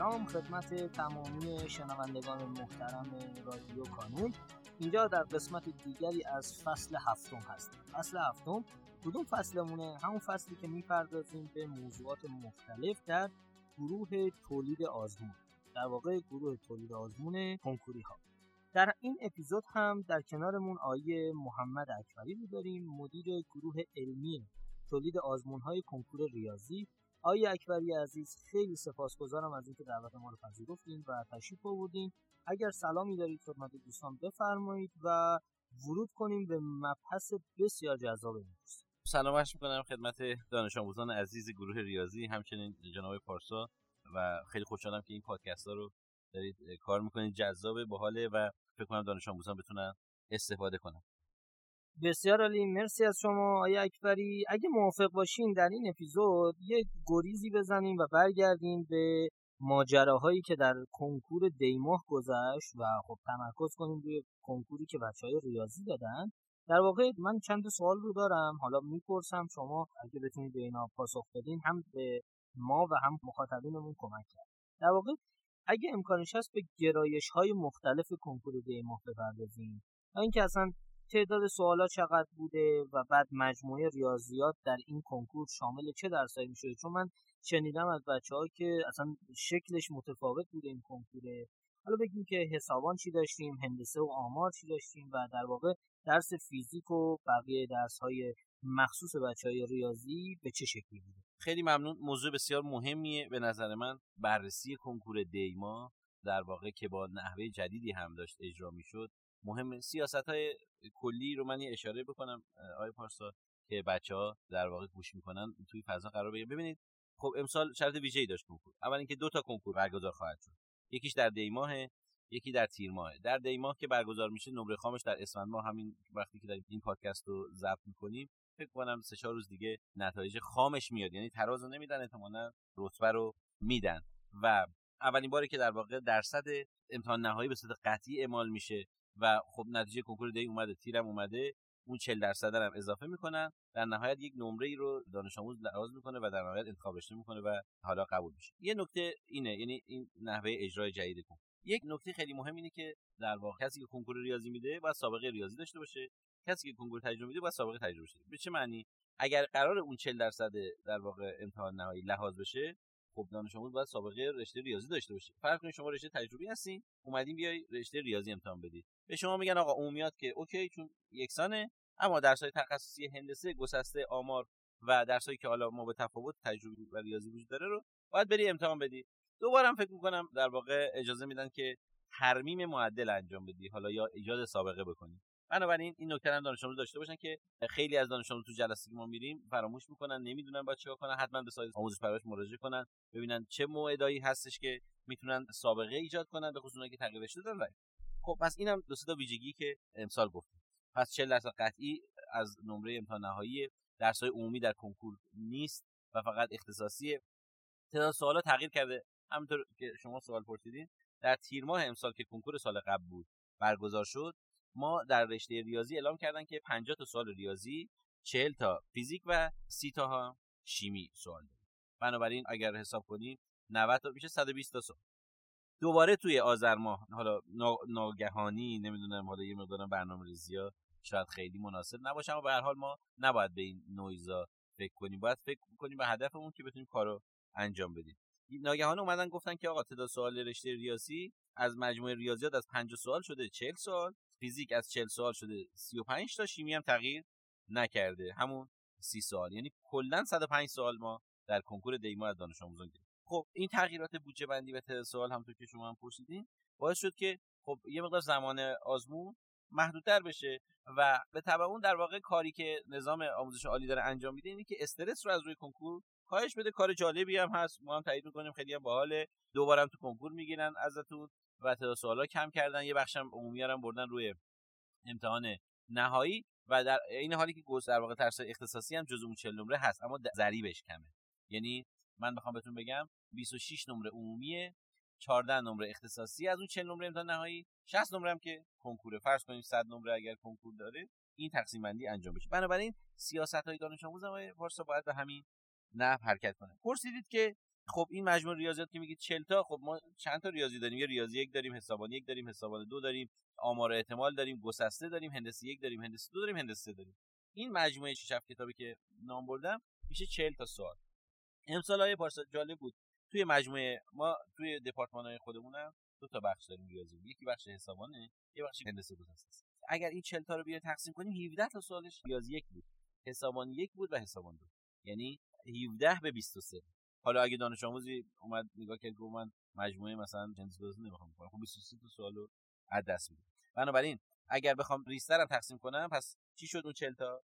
احترام خدمت تمامی شنوندگان محترم رادیو کانون. اینجا در قسمت دیگری از فصل هفتم هست فصل هفتم کدوم فصلمونه؟ همون فصلی که می‌پردازیم به موضوعات مختلف در گروه تولید آزمون. در واقع گروه تولید آزمون کنکوری ها در این اپیزود هم در کنارمون آیه محمد اکبری رو داریم مدیر گروه علمی تولید آزمون های کنکور ریاضی. آیه اکبری عزیز خیلی سپاسگزارم از اینکه دعوت ما رو پذیرفتین و تشریف آوردین. اگر سلامی دارید خدمت دوستان بفرمایید و ورود کنیم به مبحث بسیار جذاب امروز. سلام عرض می‌کنم خدمت دانش آموزان عزیز گروه ریاضی همچنین جناب پارسا و خیلی خوشحالم که این پادکست ها رو دارید کار می‌کنید. جذاب باحاله و فکر کنم دانش آموزان بتونن استفاده کنن. بسیار عالی مرسی از شما آیا اکبری. اگه موافق باشین در این اپیزود یه گریزی بزنیم و برگردیم به ماجراهایی که در کنکور دیماه گذشت و خب تمرکز کنیم روی کنکوری که بچه های ریاضی دادن. در واقع من چند سوال رو دارم. حالا می‌پرسم شما اگه بتونید به اینا پاسخ بدین هم به ما و هم مخاطبینمون کمک کرد. در واقع اگه امکانش هست به گرایش های مختلف کنکور دیماه بپردازیم. و اینکه اصلا تعداد سوالات چقدر بوده و بعد مجموعه ریاضیات در این کنکور شامل چه درسایی میشه چون من شنیدم از بچه ها که اصلا شکلش متفاوت بوده این کنکوره. حالا بگیم که حسابان چی داشتیم هندسه و آمار چی داشتیم و در واقع درس فیزیک و بقیه درس های مخصوص بچه های ریاضی به چه شکلی بوده؟ خیلی ممنون. موضوع بسیار مهمیه. به نظر من بررسی کنکور دیما در واقع که با نحوه جدیدی هم داشت اجرا می‌شد مهم سیاست های کلی رو من یه اشاره بکنم آقای پارسا که بچه ها در واقع گوش می‌کنن توی فضا قرار بگیرن. ببینید خب امسال شرط ویژه‌ای داشت کنکور. اول اینکه دو تا کنکور برگزار خواهد شد. یکیش در دی یکی در تیر ماه در دی ماه که برگزار میشه نمره خامش در اسفند ماه. همین وقتی که داریم این پادکست رو ضبط می‌کنیم فکر کنم سه چهار روز دیگه نتایج خامش میاد. یعنی تراز نمیدن احتمالاً رتبه رو میدن. و اولین باری که در واقع درصد امتحان نهایی به صورت قطعی اعمال میشه و خب نتیجه کنکور دی اومده تیرم اومده اون 40 درصد هم اضافه می‌کنن. در نهایت یک نمره ای رو دانش آموز لحاظ می‌کنه و در نهایت انتخاب رشته می‌کنه و حالا قبول میشه. یه نکته اینه یعنی این نحوه اجرای جدید کن یک نکته خیلی مهم اینه که در واقع کسی که کنکور ریاضی میده باید سابقه ریاضی داشته باشه. کسی که کنکور تجربه میده باید سابقه تجربه داشته به چه معنی؟ اگر قرار اون 40 درصد در واقع امتحان نهایی لحاظ بشه خب دانش آموز باید سابقه رشته ریاضی داشته باشه. فرض کنید شما رشته تجربی هستین اومدین بیای رشته ریاضی امتحان بدید. به شما میگن آقا عمومیات که اوکی چون یکسانه اما درسای تخصصی هندسه گسسته آمار و درسایی که حالا ما به تفاوت تجربی و ریاضی وجود داره رو باید بری امتحان بدی. هم فکر می‌کنم در واقع اجازه میدن که ترمیم معدل انجام بدی حالا یا ایجاد سابقه بکنی. بنابراین این نکته هم دانش داشته باشن که خیلی از دانش تو جلسه که ما میریم فراموش می‌کنن نمی‌دونن باید چیکار کنن حتما به سایت آموزش پرورش مراجعه کنن ببینن چه موعدایی هستش که می‌تونن سابقه ایجاد کنن به خصوص که تغییر رشته دادن خب پس اینم دو تا ویژگی که امسال گفتیم. پس 40 درصد قطعی از نمره امتحان نهایی درس‌های عمومی در کنکور نیست و فقط اختصاصیه تعداد سوالا تغییر کرده. همونطور که شما سوال پرسیدین در تیر ماه امسال که کنکور سال قبل بود برگزار شد ما در رشته ریاضی اعلام کردن که 50 تا سوال ریاضی 40 تا فیزیک و 30 تا ها شیمی سوال داریم. بنابراین اگر حساب کنیم 90 تا میشه 120 تا سوال. دوباره توی آذر ماه حالا ناگهانی نمی‌دونم حالا یه مقدار برنامه ریزی ها شاید خیلی مناسب نباشه اما به هر حال ما نباید به این نویزا فکر کنیم. باید فکر کنیم به هدفمون که بتونیم کارو انجام بدیم. ناگهان اومدن گفتن که آقا تعداد سوال رشته ریاضی از مجموعه ریاضیات از 50 سوال شده 40 سوال. فیزیک از 40 سوال شده 35 تا شیمی هم تغییر نکرده همون 30 سوال. یعنی کلا 105 سوال ما در کنکور دیما از دانش آموزان گرفتیم. خب این تغییرات بودجه بندی و تعداد سوال هم تو که شما هم پرسیدین باعث شد که خب یه مقدار زمان آزمون محدودتر بشه و به تبع اون در واقع کاری که نظام آموزش عالی داره انجام میده اینه که استرس رو از روی کنکور کاهش بده. کار جالبی هم هست. ما هم تایید می‌کنیم. خیلی هم باحاله. دوباره هم تو کنکور می‌گیرن ازتون. و تعداد سوالا کم کردن. یه بخشم عمومی هم بردن روی امتحان نهایی و در این حالی که گوز در واقع ترس اختصاصی هم جزو 40 نمره هست اما ضریبش کمه. یعنی من بخوام بهتون بگم 26 نمره عمومیه 14 نمره اختصاصی از اون 40 نمره امتحان نهایی 60 نمره هم که کنکوره. فرض کنیم 100 نمره اگر کنکور داره این تقسیم بندی انجام بشه بنابراین سیاست های دانش آموز هم پارسا باید به همین نحو حرکت کنه. پرسیدید که خب این مجموع ریاضیات که میگید 40 تا خب ما چند تا ریاضی داریم؟ یه ریاضی یک داریم حسابان یک داریم حسابان دو داریم آمار احتمال داریم گسسته داریم هندسه یک داریم هندسه دو داریم هندسه داریم. این مجموعه 6 کتابی که نام بردم میشه 40 تا سوال. امسال های پارسال جالب بود. توی مجموعه ما توی دپارتمان های خودمونم دو تا بخش داریم ریاضی. یکی بخش حسابانه یه بخش هندسه گسسته. اگر این 40 تا رو بیا تقسیم کنیم 17 تا سوالش ریاضی یک بود. حسابان یک بود و حسابان دو. یعنی 17 به 23 حالا اگه دانش آموزی اومد نگاه کرد گفت من مجموعه مثلا جنس گذاشته نمی‌خوام کنم خب 23 تا سوالو از دست میده بنابراین اگر بخوام ریسترم تقسیم کنم پس چی شد اون 40 تا؟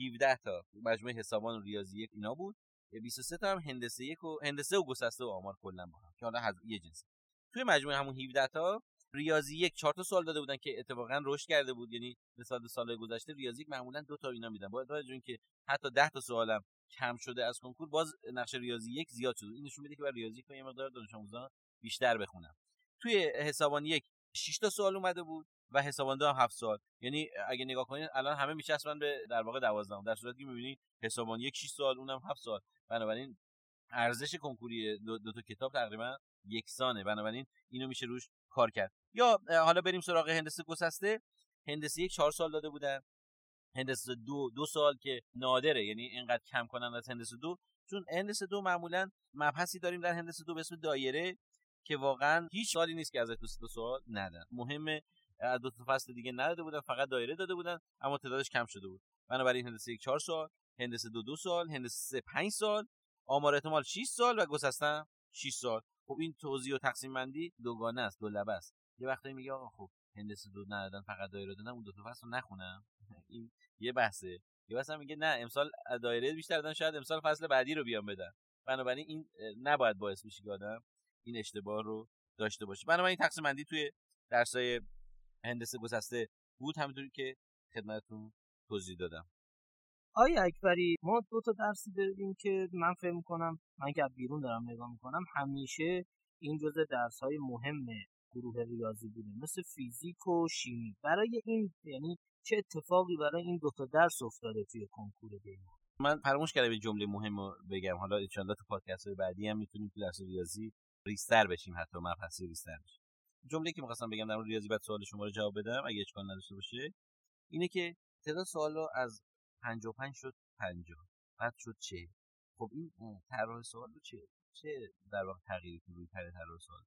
17 تا. مجموعه حسابان و ریاضی یک اینا بود. 23 تا هم هندسه یک و هندسه و گسسته و آمار کلا با هم که حالا یه جنس. توی مجموعه همون 17 تا ریاضی یک چهار تا سوال داده بودن که اتفاقا رشد کرده بود. یعنی نسبت به سال گذشته ریاضی معمولا دو تا اینا میدن. با توجه که حتی 10 تا سوالم کم شده از کنکور باز نقش ریاضی یک زیاد شده. این نشون میده که برای ریاضی یه مقدار دانش آموزان بیشتر بخونم. توی حسابان یک 6 تا سوال اومده بود و حسابان دو هم 7 سوال. یعنی اگه نگاه کنید الان همه میچسبن به در واقع 12 در صورتی که می‌بینید حسابان یک 6 سوال اونم 7 سوال. بنابراین ارزش کنکوری دو, دو تا کتاب تقریبا یکسانه. بنابراین اینو میشه روش کار کرد. یا حالا بریم سراغ هندسه گسسته. هندسه یک چهار سال داده بودن. هندسه دو دو سال که نادره یعنی اینقدر کم کنن از هندسه دو. چون هندسه دو معمولا مبحثی داریم در هندسه دو به اسم دایره که واقعا هیچ سوالی نیست که از دو سوال ندن. مهمه از دو فصل دیگه نداده بودن فقط دایره داده بودن اما تعدادش کم شده بود. بنابراین هندسه یک چهار سال هندسه دو دو سال هندسه سه پنج سال آمار احتمال 6 سال و گسستن 6 سال. خب این توضیح و تقسیم بندی دوگانه است دو لبه است. یه وقتی میگه آقا خب هندسه دو ندادن فقط دایره دادن اون دو تا فصل نخونم این یه بحثه. یه واسه میگه نه امسال دایره بیشتر دادن شاید امسال فصل بعدی رو بیان بدن. بنابراین این نباید باعث بشه که آدم این اشتباه رو داشته باشه. بنابراین تقسیم بندی توی درسای هندسه گسسته بود همونطوری که خدمتتون توضیح دادم. آیا اکبری ما دو تا درسی داریم که من فکر می‌کنم من که بیرون دارم نگاه می‌کنم همیشه این جزء درس های مهم گروه ریاضی بوده مثل فیزیک و شیمی. برای این یعنی چه اتفاقی برای این دو تا درس افتاده توی کنکور دیما من فراموش کردم یه جمله مهم رو بگم. حالا ان تو پادکست های بعدی هم می‌تونیم تو درس ریاضی ریستر بشیم حتی مبحثی ریستر بشیم. جمله که می‌خواستم بگم در ریاضی بعد سوال شما رو جواب بدم اگه اشکال نداشته باشه اینه که تعداد سوال رو از 55 شد 50 بعد شد چه خب این طراح سوال رو چه چه در واقع تغییری تو روی طراح سوال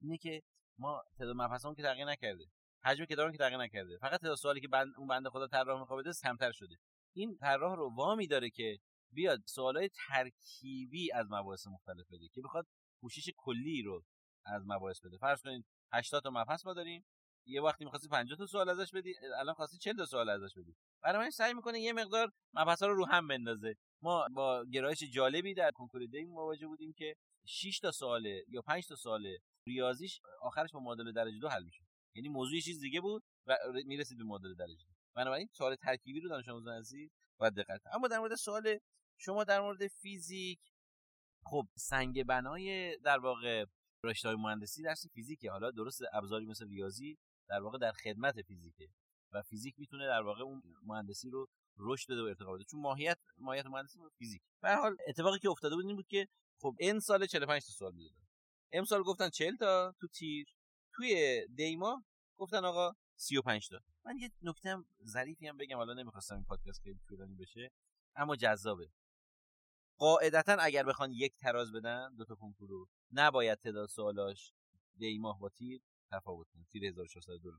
اینه که ما تعداد مبحثمون که تغییر نکرده. حجم کتابمون که تغییر نکرده. فقط تعداد سوالی که بند اون بنده خدا طراح می‌خواد بده کمتر شده. این طراح رو وامی داره که بیاد سوالای ترکیبی از مباحث مختلف بده که بخواد پوشش کلی رو از مباحث بده. فرض کنید 80 تا مبحث ما داریم. یه وقتی می‌خواستی 50 تا سوال ازش بدی الان خواستی 40 تا سوال ازش بدی. برای من سعی می‌کنه یه مقدار مبحثا رو رو هم بندازه. ما با گرایش جالبی در کنکور دی مواجه بودیم که 6 تا سواله یا 5 تا سواله ریاضیش آخرش با معادله درجه دو حل میشه یعنی موضوع چیز دیگه بود و می‌رسید به معادله درجه. بنابراین سوال ترکیبی رو دانش آموزان عزیز باید دقت اما در مورد سوال شما در مورد فیزیک خب سنگ بنای در واقع رشته های مهندسی درس فیزیکه. حالا درست ابزاری مثل ریاضی در واقع در خدمت فیزیکه و فیزیک می‌تونه در واقع اون مهندسی رو رشد بده و ارتقا بده. چون ماهیت ماهیت مهندسی فیزیک. به حال اتفاقی که افتاده بود این بود که خب این سال 45 تا سوال می‌دادن. امسال گفتن 40 تا تو تیر. توی دیما گفتن آقا 35 تا. من یه نکته ظریفی هم بگم حالا نمی‌خواستم این پادکست خیلی طولانی بشه اما جذابه. قاعدتا اگر بخوان یک تراز بدن دو تا کنکور رو نباید تعداد سوالاش دیما با تیر تفاوت کنه. تیر 1402 رو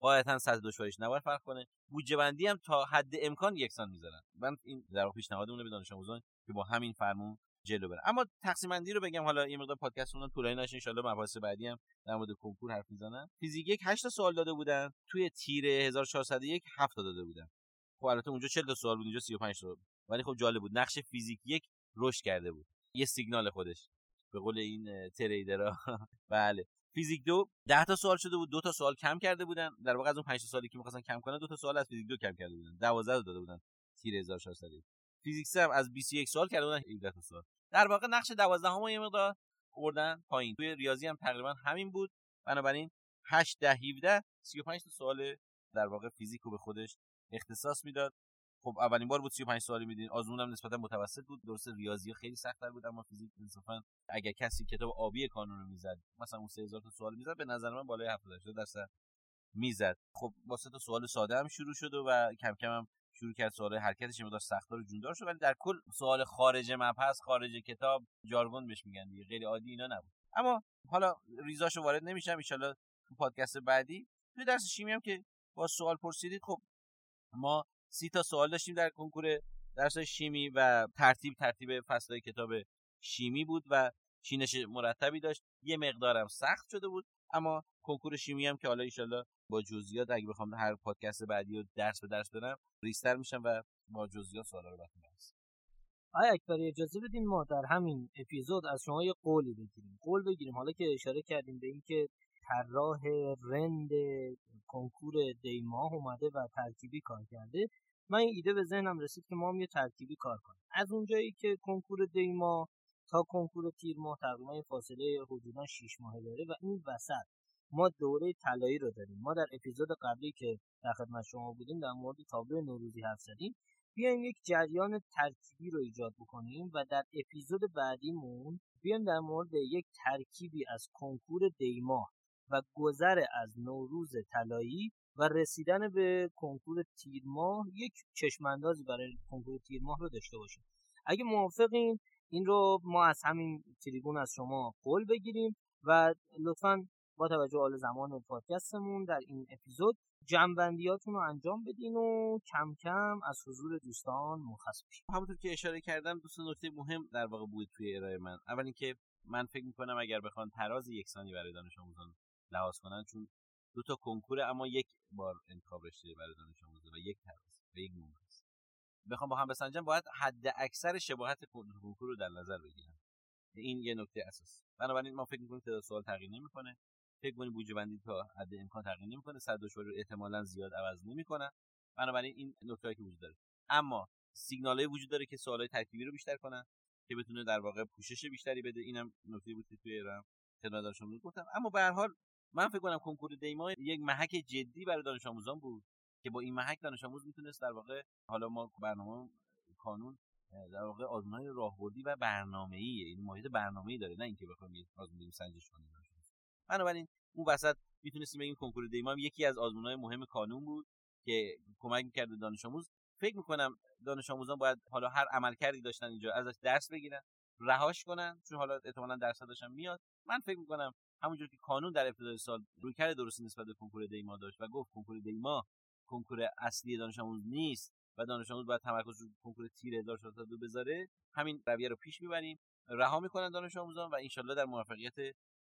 قاعدتا سطح دشواریش نباید فرق کنه. بودجه بندی هم تا حد امکان یکسان می‌ذارن. من این در پیشنهادمونه به دانش آموزان که با همین فرمون جلو برن اما تقسیم بندی رو بگم حالا یه مقدار پادکستمون طولانی نشه ان شاء مباحث بعدی هم در مورد کنکور حرف می‌زنن. فیزیک یک 8 سوال داده بودن توی تیر 1401 7 داده بودن. خب البته اونجا 40 تا سوال بود اینجا 35 تا ولی خب جالب بود نقش فیزیک یک رشد کرده بود. یه سیگنال خودش به قول این تریدرها. بله. فیزیک دو 10 تا سوال شده بود دو تا سوال کم کرده بودن. در واقع از اون 5 تا سوالی که می‌خواستن کم کنن دو تا سوال از فیزیک دو کم کرده بودن. 12 داده بودن تیر 1400 فیزیک هم از 21 سوال کرده بودن 17 تا سوال. در واقع نقش 12 هم یه مقدار بردن پایین. توی ریاضی هم تقریبا همین بود. بنابراین 8 10 17 35 تا سوال در واقع فیزیک رو به خودش اختصاص می‌داد. خب اولین بار بود 35 سوالی میدین. آزمون هم نسبتا متوسط بود. درست ریاضی خیلی سختتر بود اما فیزیک انصافا اگر کسی کتاب آبی کانون رو می‌زد مثلا اون 3000 تا سوال می‌زد به نظر من بالای 70 درصد می‌زد. خب واسه تا سوال ساده هم شروع شد و کم کم هم شروع کرد سوال حرکتش مقدار سخت‌تر و جوندار شد ولی در کل سوال خارج مبحث خارج کتاب جارگون بهش میگن دیگه خیلی عادی اینا نبود. اما حالا ریزاشو وارد نمیشم ان تو پادکست بعدی. توی درس شیمی هم که با سوال پرسیدید خب ما سی تا سوال داشتیم در کنکور درس شیمی و ترتیب ترتیب فصلهای کتاب شیمی بود و چینش مرتبی داشت. یه مقدارم سخت شده بود اما کنکور شیمی هم که حالا ایشالله با جزئیات اگه بخوام هر پادکست بعدی رو درس به درس برم ریستر میشم و با جزئیات سوالا رو بهتون برسم آیا اکبری اجازه بدین ما در همین اپیزود از شما یه قولی بگیریم. قول بگیریم حالا که اشاره کردیم به اینکه طراح رند کنکور دیماه اومده و ترکیبی کار کرده من این ایده به ذهنم رسید که ما هم یه ترکیبی کار کنیم. از اونجایی که کنکور دیما تا کنکور تیر ماه تقریبا فاصله حدودا 6 ماه داره و این وسط ما دوره طلایی رو داریم. ما در اپیزود قبلی که در خدمت شما بودیم در مورد تابلو نوروزی حرف زدیم. بیایم یک جریان ترکیبی رو ایجاد بکنیم و در اپیزود بعدیمون بیایم در مورد یک ترکیبی از کنکور دیماه و گذر از نوروز طلایی و رسیدن به کنکور تیر ماه یک چشماندازی برای کنکور تیر ماه رو داشته باشیم. اگه موافقین این رو ما از همین تریبون از شما قول بگیریم و لطفا با توجه حال زمان پادکستمون در این اپیزود جنبندیاتون رو انجام بدین و کم کم از حضور دوستان مرخص بشیم همونطور که اشاره کردم دوستان نکته مهم در واقع بود توی ارائه من. اول اینکه من فکر می‌کنم اگر بخوان تراز یکسانی برای دانش آموزان لحاظ کنن چون دو تا کنکور اما یک بار انتخاب رشته برای دانش آموزان و یک تراز و یک نمره بخوام با هم بسنجم باید حد اکثر شباهت کنکور رو در نظر بگیرن این یه نکته اساس. بنابراین ما فکر می‌کنیم تعداد سوال تغییر نمی‌کنه. فکر کنیم بودجه بندی تا حد امکان تغییر نمی‌کنه. صد دشواری رو احتمالا زیاد عوض نمی‌کنن بنابراین این نکته که وجود داره. اما سیگنال وجود داره که سوالای ترکیبی رو بیشتر کنن که بتونه در واقع پوشش بیشتری بده. اینم نکته بود که توی ارائه خدمت شما گفتم اما به هر حال من فکر کنم کنکور دیما یک محک جدی برای دانش آموزان بود که با این محک دانش آموز می‌تونست در واقع حالا ما برنامه کانون در واقع آزمونهای راهبردی و برنامه‌ایه این محیط برنامه‌ای داره. نه اینکه بخوایم آزمون سنجش کنیم. بنابراین اون وسط می‌تونستیم بگیم کنکور دیما یکی از آزمونهای مهم کانون بود که کمک می‌کرد به دانش آموز. فکر می‌کنم دانش آموزان باید حالا هر عملکردی داشتن اینجا ازش درس بگیرن رهاش کنن چون حالا احتمالا درس داشتن میاد. من فکر می‌کنم همونجور که کانون در ابتدای سال رویکرد درستی نسبت به کنکور دیما داشت و گفت کنکور دیما کنکور اصلی دانش آموز نیست و دانش آموز باید تمرکز رو کنکور تیر 1402 بذاره همین رویه رو پیش می‌بریم. رها می‌کنن دانش آموزان و انشالله در موفقیت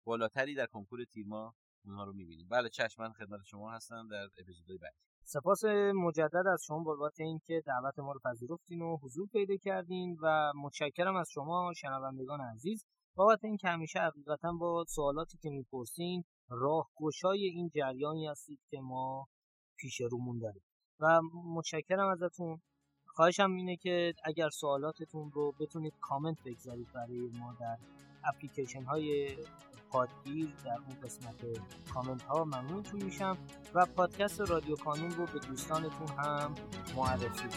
بالاتری در کنکور تیرما اونها رو می‌بینیم. بله چشمن خدمت شما هستم در اپیزودهای بعدی. سپاس مجدد از شما بابت اینکه دعوت ما رو پذیرفتین و حضور پیدا کردین و متشکرم از شما شنوندگان عزیز. بابت اینکه همیشه حقیقتا با سوالاتی که می‌پرسین راهگشای این جریانی هستید که ما پیش رومون داریم. و متشکرم ازتون. خواهشم اینه که اگر سوالاتتون رو بتونید کامنت بگذارید برای ما در اپلیکیشن های پادگیر در اون قسمت کامنت ها ممنونتون میشم و پادکست رادیو کانون رو به دوستانتون هم معرفی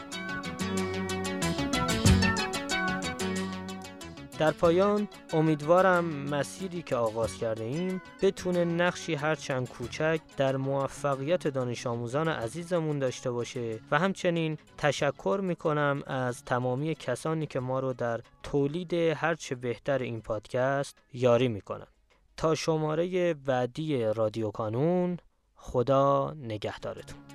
در پایان امیدوارم مسیری که آغاز کرده ایم بتونه نقشی هرچند کوچک در موفقیت دانش آموزان عزیزمون داشته باشه و همچنین تشکر می‌کنم از تمامی کسانی که ما رو در تولید هرچه بهتر این پادکست یاری می‌کنن تا شماره بعدی رادیو کانون خدا نگهدارتون.